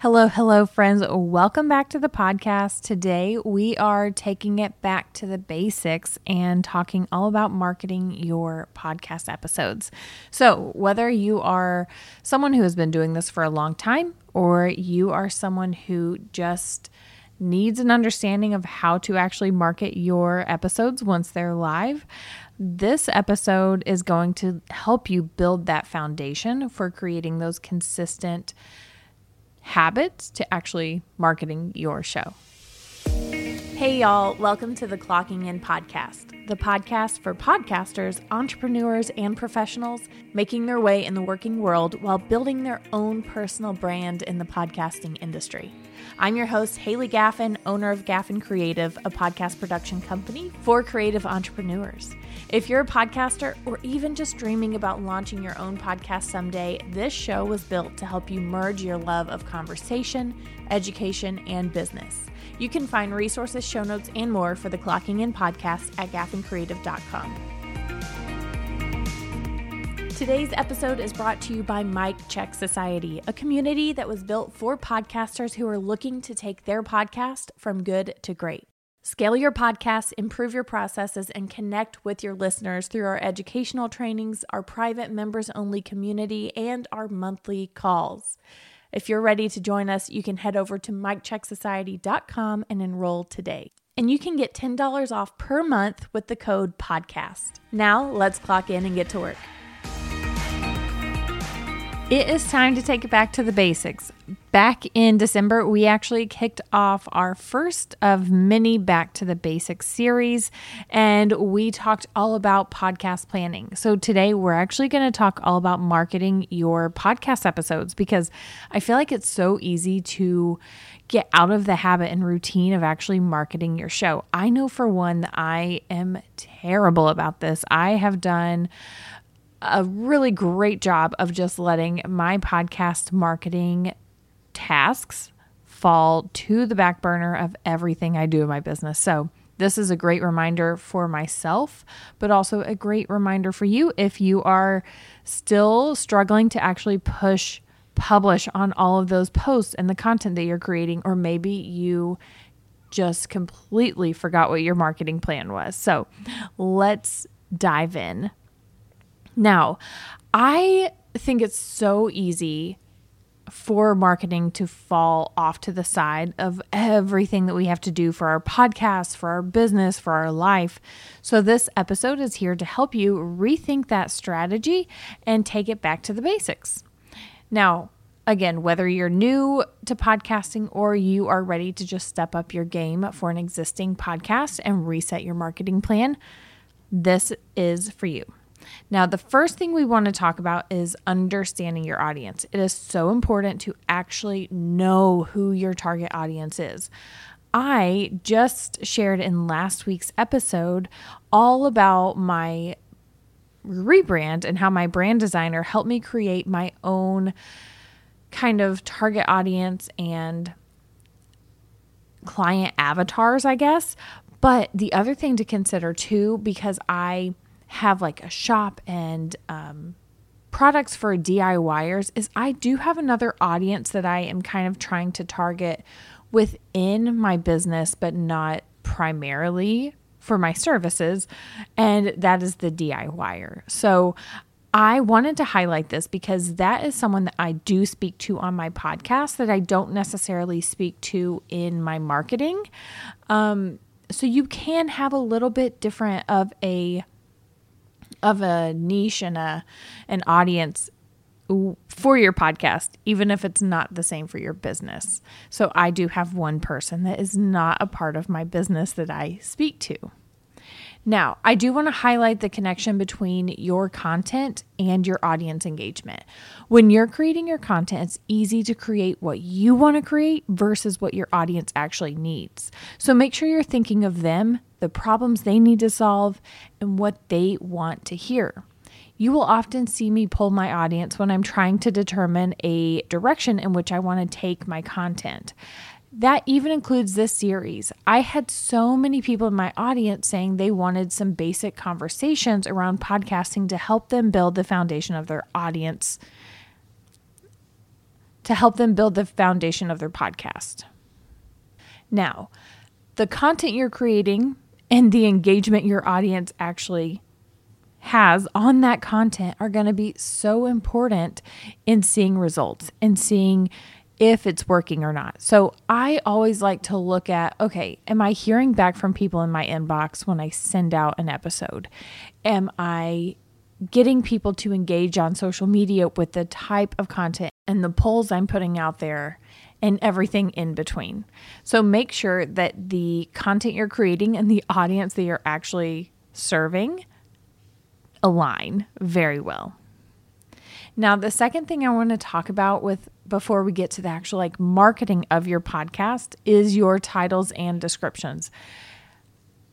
Hello, hello, friends. Welcome back to the podcast. Today, we are taking it back to the basics and talking all about marketing your podcast episodes. So, whether you are someone who has been doing this for a long time or you are someone who just needs an understanding of how to actually market your episodes once they're live, this episode is going to help you build that foundation for creating those consistent habits to actually marketing your show. Hey, y'all, welcome to the Clocking In Podcast, the podcast for podcasters, entrepreneurs, and professionals making their way in the working world while building their own personal brand in the podcasting industry. I'm your host, Haylee Gaffin, owner of Gaffin Creative, a podcast production company for creative entrepreneurs. If you're a podcaster or even just dreaming about launching your own podcast someday, this show was built to help you merge your love of conversation, education, and business. You can find resources, show notes, and more for the Clocking In podcast at gaffincreative.com. Today's episode is brought to you by Mic Check Society, a community that was built for podcasters who are looking to take their podcast from good to great. Scale your podcast, improve your processes, and connect with your listeners through our educational trainings, our private members only community, and our monthly calls. If you're ready to join us, you can head over to micchecksociety.com and enroll today. And you can get $10 off per month with the code PODCAST. Now, let's clock in and get to work. It is time to take it back to the basics. Back in December, we actually kicked off our first of many Back to the Basics series, and we talked all about podcast planning. So today, we're actually going to talk all about marketing your podcast episodes because I feel like it's so easy to get out of the habit and routine of actually marketing your show. I know for one that I am terrible about this. I have done a really great job of just letting my podcast marketing tasks fall to the back burner of everything I do in my business. So, this is a great reminder for myself, but also a great reminder for you if you are still struggling to actually push publish on all of those posts and the content that you're creating, or maybe you just completely forgot what your marketing plan was. So, let's dive in. Now, I think it's so easy for marketing to fall off to the side of everything that we have to do for our podcast, for our business, for our life. So, this episode is here to help you rethink that strategy and take it back to the basics. Now, again, whether you're new to podcasting or you are ready to just step up your game for an existing podcast and reset your marketing plan, this is for you. Now, the first thing we want to talk about is understanding your audience. It is so important to actually know who your target audience is. I just shared in last week's episode all about my rebrand and how my brand designer helped me create my own kind of target audience and client avatars, I guess. But the other thing to consider too, because I have like a shop and um, products for DIYers is I do have another audience that I am kind of trying to target within my business, but not primarily for my services, and that is the DIYer. So I wanted to highlight this because that is someone that I do speak to on my podcast that I don't necessarily speak to in my marketing. Um, so you can have a little bit different of a of a niche and a an audience for your podcast, even if it's not the same for your business. So I do have one person that is not a part of my business that I speak to. Now, I do want to highlight the connection between your content and your audience engagement. When you're creating your content, it's easy to create what you want to create versus what your audience actually needs. So make sure you're thinking of them, the problems they need to solve, and what they want to hear. You will often see me pull my audience when I'm trying to determine a direction in which I want to take my content. That even includes this series. I had so many people in my audience saying they wanted some basic conversations around podcasting to help them build the foundation of their audience to help them build the foundation of their podcast. Now, the content you're creating and the engagement your audience actually has on that content are going to be so important in seeing results and seeing if it's working or not. So I always like to look at okay, am I hearing back from people in my inbox when I send out an episode? Am I getting people to engage on social media with the type of content and the polls I'm putting out there and everything in between? So make sure that the content you're creating and the audience that you're actually serving align very well. Now, the second thing I want to talk about with before we get to the actual like marketing of your podcast is your titles and descriptions.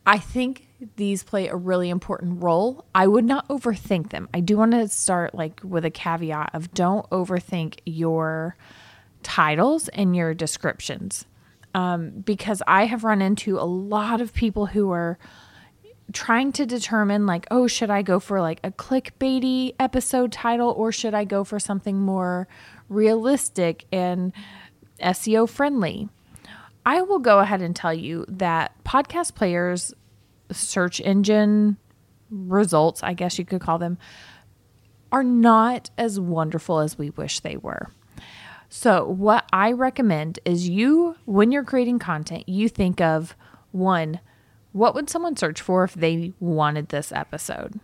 I think these play a really important role. I would not overthink them. I do want to start like with a caveat of don't overthink your titles and your descriptions. Um, because I have run into a lot of people who are trying to determine like oh should i go for like a clickbaity episode title or should i go for something more realistic and seo friendly? I will go ahead and tell you that podcast players search engine results i guess you could call them are not as wonderful as we wish they were. So what i recommend is you when you're creating content you think of one what would someone search for if they wanted this episode?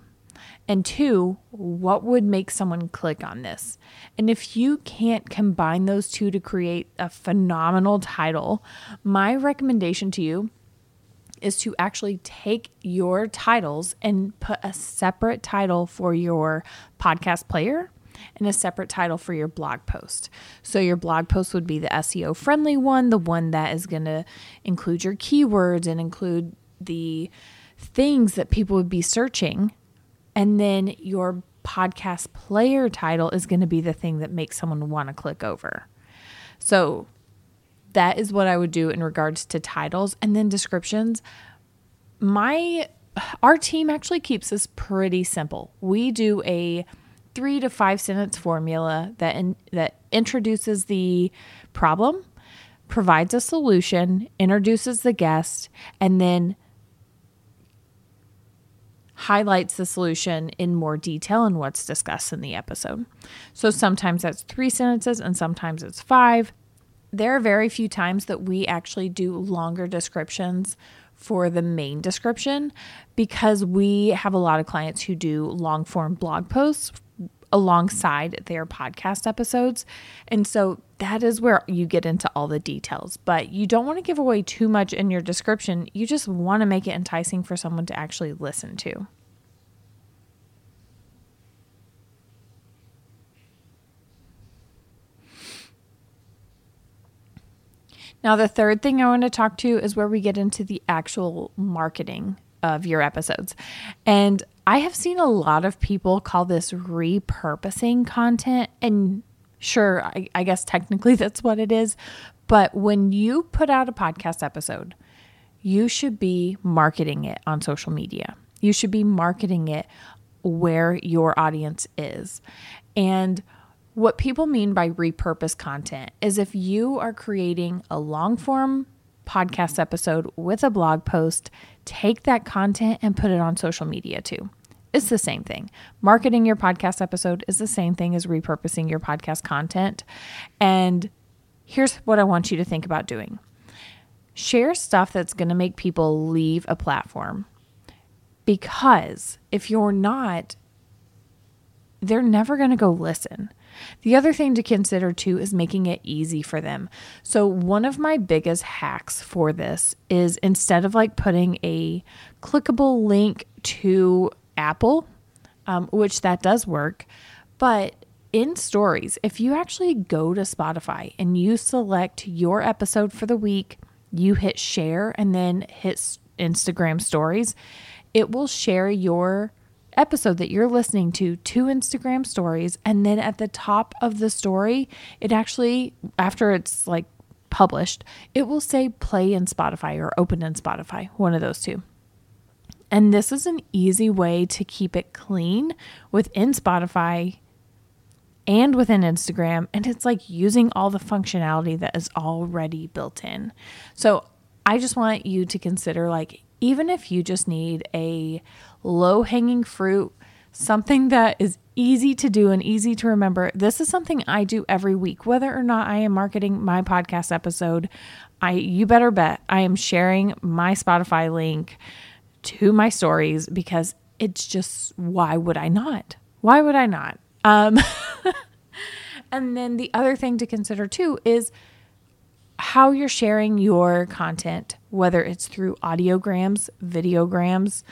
And two, what would make someone click on this? And if you can't combine those two to create a phenomenal title, my recommendation to you is to actually take your titles and put a separate title for your podcast player and a separate title for your blog post. So your blog post would be the SEO friendly one, the one that is going to include your keywords and include the things that people would be searching. And then your podcast player title is going to be the thing that makes someone want to click over. So that is what I would do in regards to titles and then descriptions. My our team actually keeps this pretty simple. We do a 3 to 5 sentence formula that in, that introduces the problem, provides a solution, introduces the guest, and then highlights the solution in more detail in what's discussed in the episode. So sometimes that's three sentences and sometimes it's five. There are very few times that we actually do longer descriptions for the main description because we have a lot of clients who do long form blog posts alongside their podcast episodes. And so that is where you get into all the details. But you don't want to give away too much in your description. You just want to make it enticing for someone to actually listen to. Now, the third thing I want to talk to is where we get into the actual marketing of your episodes. And I have seen a lot of people call this repurposing content. And sure, I, I, guess technically that's what it is. But when you put out a podcast episode, you should be marketing it on social media. You should be marketing it where your audience is. And what people mean by repurpose content is if you are creating a long form podcast episode with a blog post, take that content and put it on social media too. It's the same thing. Marketing your podcast episode is the same thing as repurposing your podcast content. And here's what I want you to think about doing share stuff that's going to make people leave a platform. Because if you're not, they're never going to go listen. The other thing to consider too is making it easy for them. So, one of my biggest hacks for this is instead of like putting a clickable link to Apple, um, which that does work, but in stories, if you actually go to Spotify and you select your episode for the week, you hit share and then hit Instagram stories, it will share your episode that you're listening to to Instagram stories. And then at the top of the story, it actually, after it's like published, it will say play in Spotify or open in Spotify, one of those two. And this is an easy way to keep it clean within Spotify and within Instagram. And it's like using all the functionality that is already built in. So I just want you to consider like, even if you just need a low hanging fruit, something that is easy to do and easy to remember. This is something I do every week, whether or not I am marketing my podcast episode. I you better bet I am sharing my Spotify link to my stories because it's just why would I not? Why would I not? Um, and then the other thing to consider too is how you're sharing your content, whether it's through audiograms, videograms.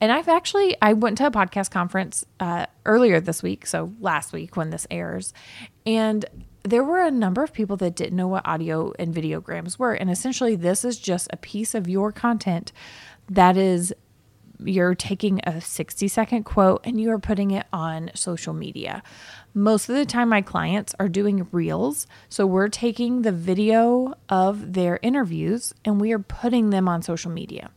And I've actually I went to a podcast conference uh, earlier this week, so last week when this airs, and there were a number of people that didn't know what audio and videograms were. And essentially, this is just a piece of your content that is you're taking a 60 second quote and you are putting it on social media. Most of the time, my clients are doing reels. So we're taking the video of their interviews and we are putting them on social media.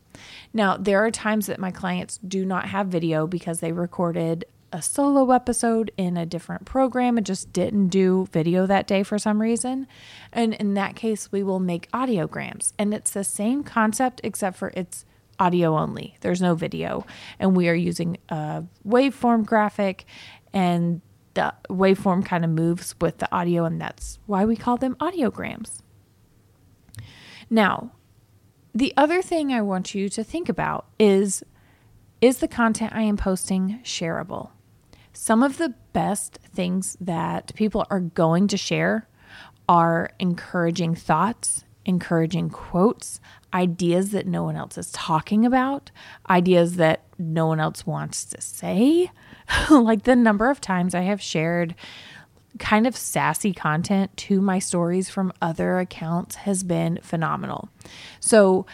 Now, there are times that my clients do not have video because they recorded a solo episode in a different program and just didn't do video that day for some reason. And in that case, we will make audiograms. And it's the same concept, except for it's audio only. There's no video. And we are using a waveform graphic, and the waveform kind of moves with the audio, and that's why we call them audiograms. Now, the other thing I want you to think about is is the content I am posting shareable? Some of the best things that people are going to share are encouraging thoughts, encouraging quotes, ideas that no one else is talking about, ideas that no one else wants to say. like the number of times I have shared kind of sassy content to my stories from other accounts has been phenomenal. So,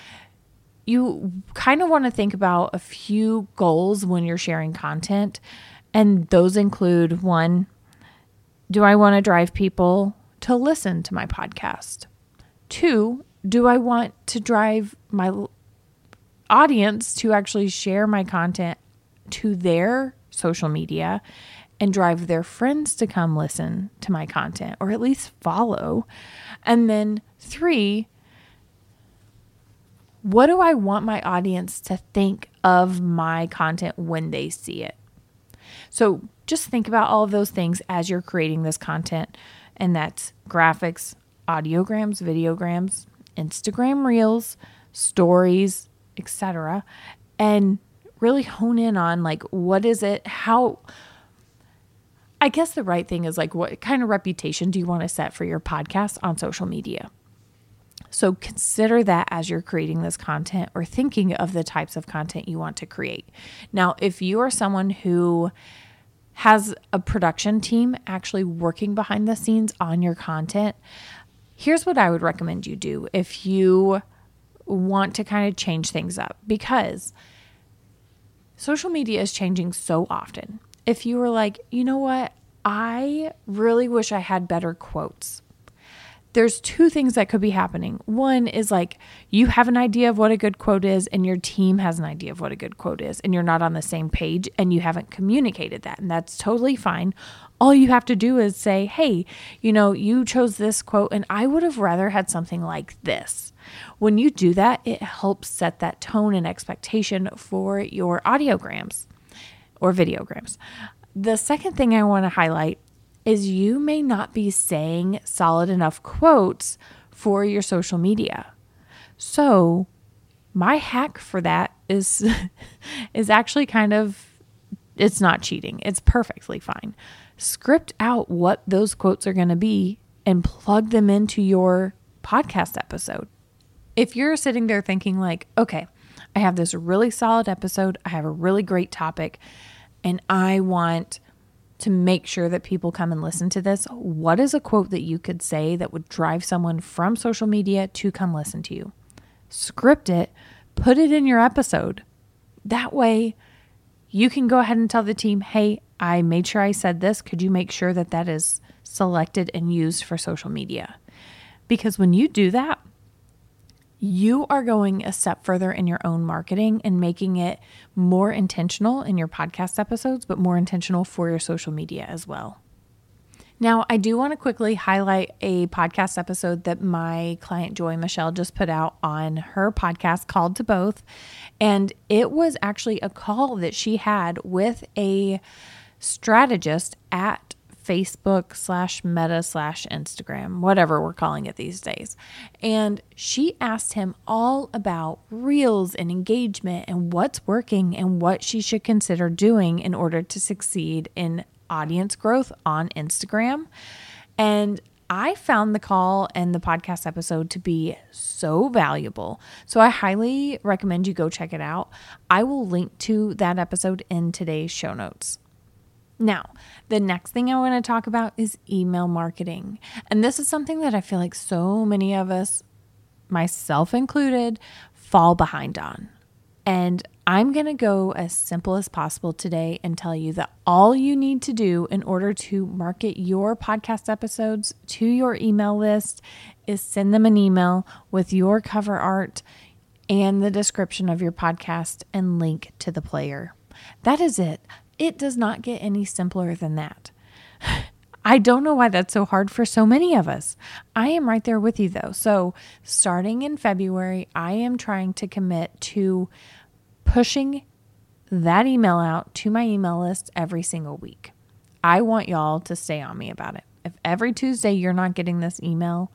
you kind of want to think about a few goals when you're sharing content. And those include one, do I want to drive people to listen to my podcast? Two, do I want to drive my audience to actually share my content to their social media and drive their friends to come listen to my content or at least follow? And then three, what do I want my audience to think of my content when they see it? So just think about all of those things as you're creating this content, and that's graphics, audiograms, videograms, Instagram reels, stories, etc. And really hone in on like what is it how I guess the right thing is like what kind of reputation do you want to set for your podcast on social media? So consider that as you're creating this content or thinking of the types of content you want to create. Now, if you are someone who has a production team actually working behind the scenes on your content, Here's what I would recommend you do if you want to kind of change things up because social media is changing so often. If you were like, you know what, I really wish I had better quotes there's two things that could be happening. One is like you have an idea of what a good quote is, and your team has an idea of what a good quote is, and you're not on the same page and you haven't communicated that. And that's totally fine. All you have to do is say, hey, you know, you chose this quote, and I would have rather had something like this. When you do that, it helps set that tone and expectation for your audiograms or videograms. The second thing I want to highlight is you may not be saying solid enough quotes for your social media. So, my hack for that is is actually kind of it's not cheating. It's perfectly fine. Script out what those quotes are going to be and plug them into your podcast episode. If you're sitting there thinking like, "Okay, I have this really solid episode. I have a really great topic and I want to make sure that people come and listen to this, what is a quote that you could say that would drive someone from social media to come listen to you? Script it, put it in your episode. That way, you can go ahead and tell the team, hey, I made sure I said this. Could you make sure that that is selected and used for social media? Because when you do that, you are going a step further in your own marketing and making it more intentional in your podcast episodes, but more intentional for your social media as well. Now, I do want to quickly highlight a podcast episode that my client Joy Michelle just put out on her podcast called To Both. And it was actually a call that she had with a strategist at Facebook slash Meta slash Instagram, whatever we're calling it these days. And she asked him all about reels and engagement and what's working and what she should consider doing in order to succeed in audience growth on Instagram. And I found the call and the podcast episode to be so valuable. So I highly recommend you go check it out. I will link to that episode in today's show notes. Now, the next thing I want to talk about is email marketing. And this is something that I feel like so many of us, myself included, fall behind on. And I'm going to go as simple as possible today and tell you that all you need to do in order to market your podcast episodes to your email list is send them an email with your cover art and the description of your podcast and link to the player. That is it. It does not get any simpler than that. I don't know why that's so hard for so many of us. I am right there with you though. So, starting in February, I am trying to commit to pushing that email out to my email list every single week. I want y'all to stay on me about it. If every Tuesday you're not getting this email,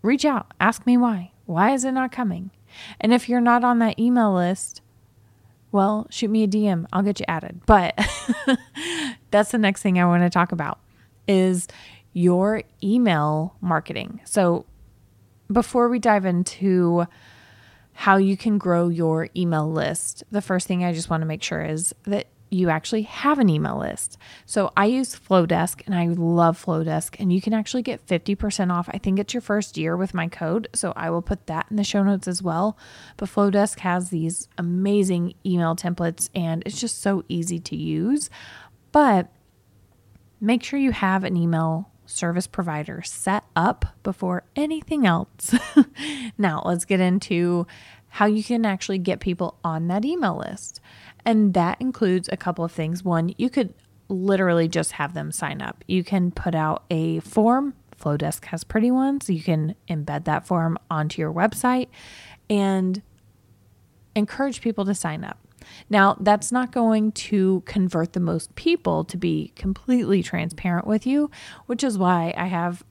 reach out, ask me why. Why is it not coming? And if you're not on that email list, well, shoot me a DM. I'll get you added. But that's the next thing I want to talk about is your email marketing. So before we dive into how you can grow your email list, the first thing I just want to make sure is that you actually have an email list. So I use Flodesk and I love Flodesk, and you can actually get 50% off. I think it's your first year with my code. So I will put that in the show notes as well. But Flodesk has these amazing email templates and it's just so easy to use. But make sure you have an email service provider set up before anything else. now, let's get into how you can actually get people on that email list. And that includes a couple of things. One, you could literally just have them sign up. You can put out a form. Flodesk has pretty ones. You can embed that form onto your website and encourage people to sign up. Now, that's not going to convert the most people to be completely transparent with you, which is why I have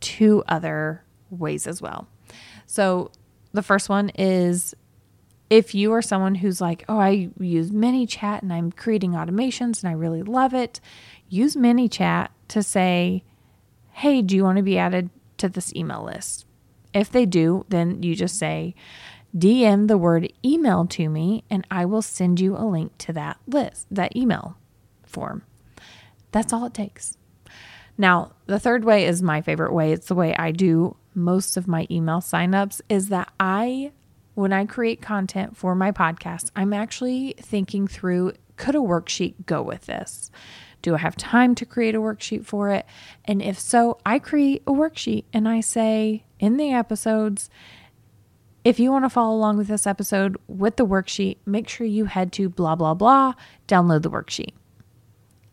two other ways as well. So, the first one is if you are someone who's like, oh, I use ManyChat and I'm creating automations and I really love it, use ManyChat to say, hey, do you want to be added to this email list? If they do, then you just say, DM the word email to me and I will send you a link to that list, that email form. That's all it takes. Now, the third way is my favorite way. It's the way I do most of my email signups is that I when I create content for my podcast, I'm actually thinking through could a worksheet go with this? Do I have time to create a worksheet for it? And if so, I create a worksheet and I say in the episodes, if you want to follow along with this episode with the worksheet, make sure you head to blah, blah, blah, download the worksheet.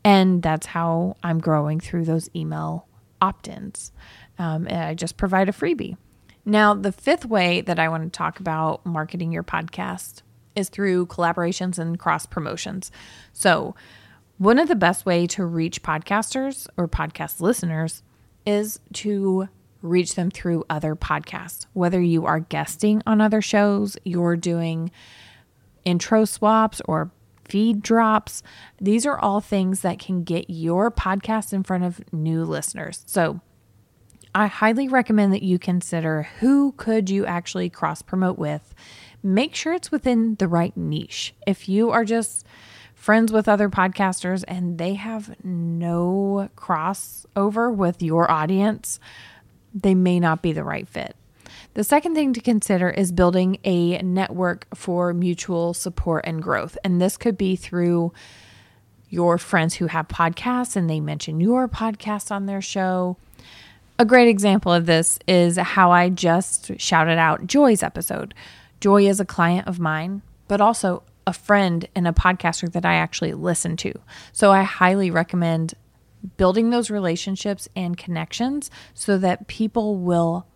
And that's how I'm growing through those email opt ins. Um, I just provide a freebie. Now, the fifth way that I want to talk about marketing your podcast is through collaborations and cross promotions. So, one of the best way to reach podcasters or podcast listeners is to reach them through other podcasts. Whether you are guesting on other shows, you're doing intro swaps or feed drops, these are all things that can get your podcast in front of new listeners. So, I highly recommend that you consider who could you actually cross promote with. Make sure it's within the right niche. If you are just friends with other podcasters and they have no crossover with your audience, they may not be the right fit. The second thing to consider is building a network for mutual support and growth. And this could be through your friends who have podcasts and they mention your podcast on their show. A great example of this is how I just shouted out Joy's episode. Joy is a client of mine, but also a friend and a podcaster that I actually listen to. So I highly recommend building those relationships and connections so that people will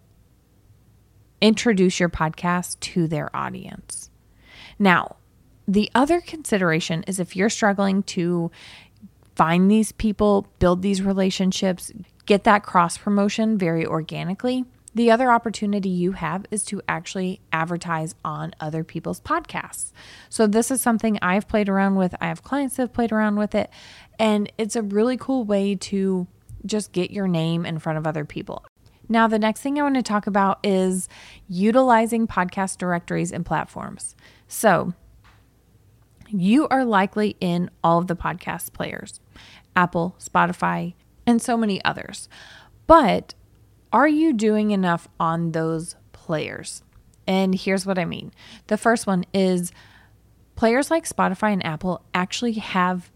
introduce your podcast to their audience. Now, the other consideration is if you're struggling to find these people, build these relationships, get that cross promotion very organically, the other opportunity you have is to actually advertise on other people's podcasts. So, this is something I've played around with. I have clients that have played around with it, and it's a really cool way to just get your name in front of other people. Now, the next thing I want to talk about is utilizing podcast directories and platforms. So, you are likely in all of the podcast players Apple, Spotify, and so many others. But are you doing enough on those players? And here's what I mean the first one is players like Spotify and Apple actually have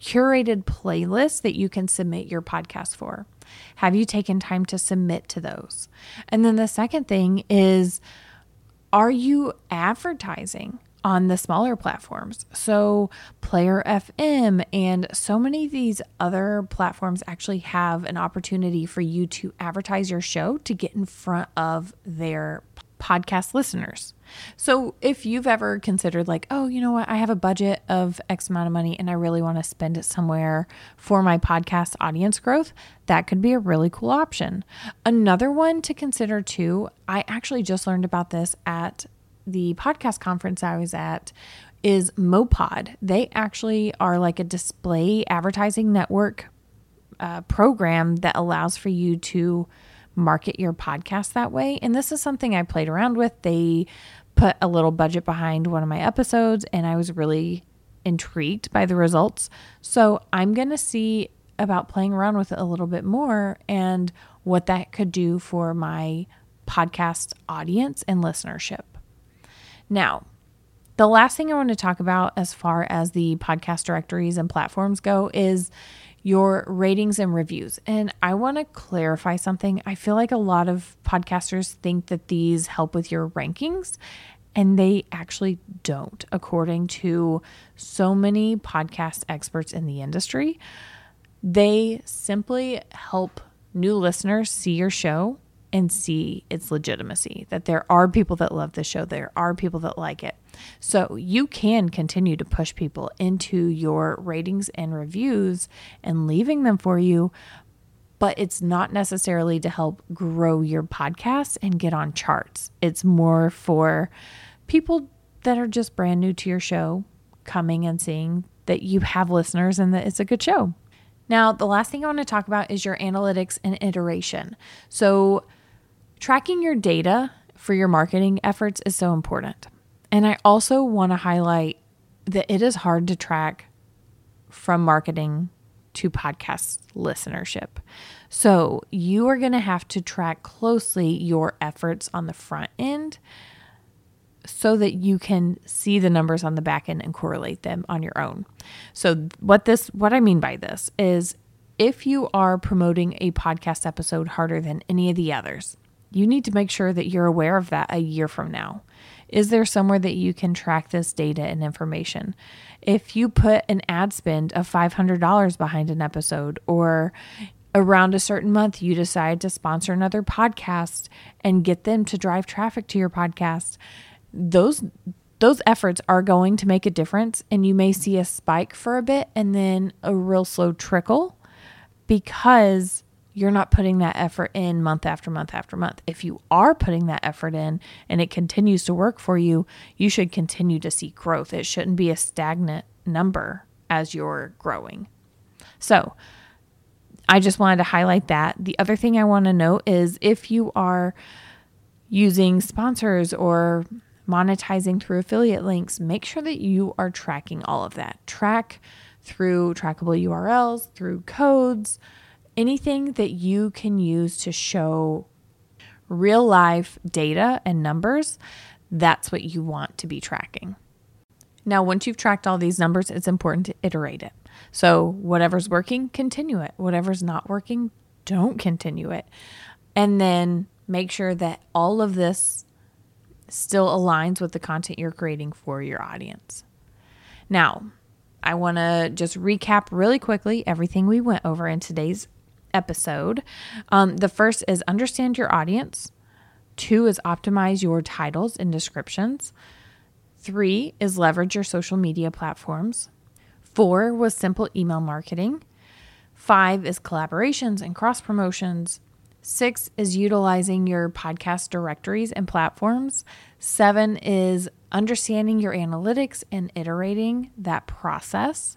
curated playlists that you can submit your podcast for. Have you taken time to submit to those? And then the second thing is, are you advertising? On the smaller platforms. So, Player FM and so many of these other platforms actually have an opportunity for you to advertise your show to get in front of their podcast listeners. So, if you've ever considered, like, oh, you know what, I have a budget of X amount of money and I really want to spend it somewhere for my podcast audience growth, that could be a really cool option. Another one to consider too, I actually just learned about this at the podcast conference I was at is Mowpod. They actually are like a display advertising network uh, program that allows for you to market your podcast that way. And this is something I played around with. They put a little budget behind one of my episodes, and I was really intrigued by the results. So I'm going to see about playing around with it a little bit more and what that could do for my podcast audience and listenership. Now, the last thing I want to talk about as far as the podcast directories and platforms go is your ratings and reviews. And I want to clarify something. I feel like a lot of podcasters think that these help with your rankings, and they actually don't, according to so many podcast experts in the industry. They simply help new listeners see your show and see its legitimacy that there are people that love the show, there are people that like it. So you can continue to push people into your ratings and reviews and leaving them for you, but it's not necessarily to help grow your podcast and get on charts. It's more for people that are just brand new to your show coming and seeing that you have listeners and that it's a good show. Now, the last thing I want to talk about is your analytics and iteration. So, Tracking your data for your marketing efforts is so important. And I also want to highlight that it is hard to track from marketing to podcast listenership. So you are going to have to track closely your efforts on the front end so that you can see the numbers on the back end and correlate them on your own. So what this what I mean by this is if you are promoting a podcast episode harder than any of the others, you need to make sure that you're aware of that a year from now. Is there somewhere that you can track this data and information? If you put an ad spend of $500 behind an episode or around a certain month you decide to sponsor another podcast and get them to drive traffic to your podcast, those those efforts are going to make a difference and you may see a spike for a bit and then a real slow trickle because you're not putting that effort in month after month after month. If you are putting that effort in and it continues to work for you, you should continue to see growth. It shouldn't be a stagnant number as you're growing. So, I just wanted to highlight that. The other thing I want to note is if you are using sponsors or monetizing through affiliate links, make sure that you are tracking all of that. Track through trackable URLs, through codes, anything that you can use to show real life data and numbers, that's what you want to be tracking. Now, once you've tracked all these numbers, it's important to iterate it. So, whatever's working, continue it. Whatever's not working, don't continue it. And then make sure that all of this still aligns with the content you're creating for your audience. Now, I want to just recap really quickly everything we went over in today's episode. Um, the first is understand your audience. Two is optimize your titles and descriptions. Three is leverage your social media platforms. Four was simple email marketing. Five is collaborations and cross promotions. Six is utilizing your podcast directories and platforms. Seven is understanding your analytics and iterating that process.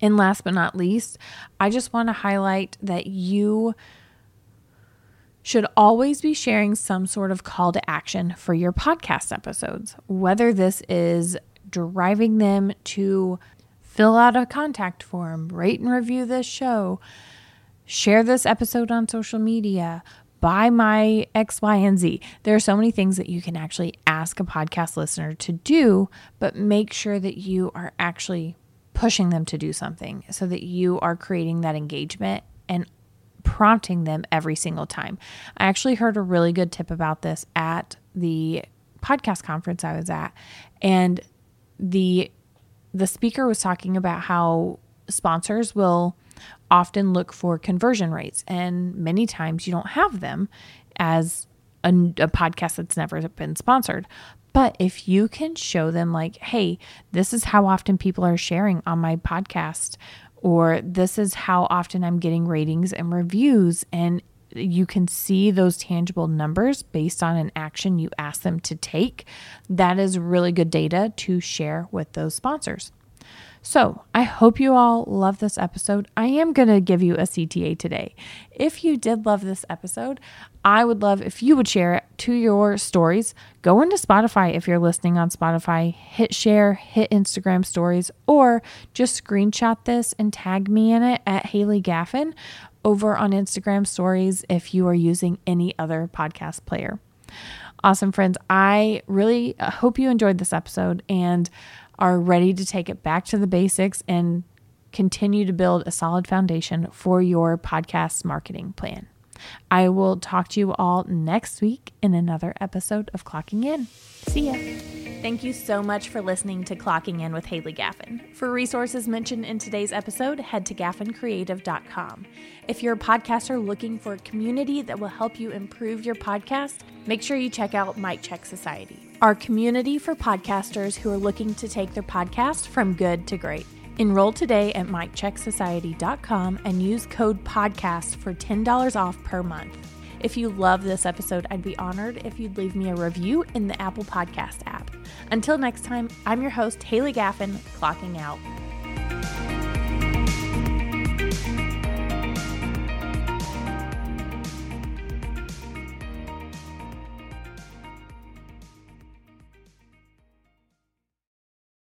And last but not least, I just want to highlight that you should always be sharing some sort of call to action for your podcast episodes, whether this is driving them to fill out a contact form, rate and review this show, share this episode on social media, buy my X, Y, and Z. There are so many things that you can actually ask a podcast listener to do, but make sure that you are actually pushing them to do something so that you are creating that engagement and prompting them every single time. I actually heard a really good tip about this at the podcast conference I was at and the the speaker was talking about how sponsors will often look for conversion rates, and many times you don't have them as a, a, podcast that's never been sponsored. But if you can show them, like, hey, this is how often people are sharing on my podcast, or this is how often I'm getting ratings and reviews, and you can see those tangible numbers based on an action you ask them to take, that is really good data to share with those sponsors. So, I hope you all love this episode. I am going to give you a CTA today. If you did love this episode, I would love if you would share it to your stories. Go into Spotify if you're listening on Spotify, hit share, hit Instagram stories, or just screenshot this and tag me in it at Haylee Gaffin over on Instagram stories if you are using any other podcast player. Awesome, friends. I really uh, hope you enjoyed this episode and are ready to take it back to the basics and continue to build a solid foundation for your podcast marketing plan. I will talk to you all next week in another episode of Clocking In. See ya. Thank you so much for listening to Clocking In with Haylee Gaffin. For resources mentioned in today's episode, head to gaffincreative.com. If you're a podcaster looking for a community that will help you improve your podcast, make sure you check out Mic Check Society, our community for podcasters who are looking to take their podcast from good to great. Enroll today at micchecksociety.com and use code PODCAST for $10 off per month. If you love this episode, I'd be honored if you'd leave me a review in the Apple Podcast app. Until next time, I'm your host, Haylee Gaffin, clocking out.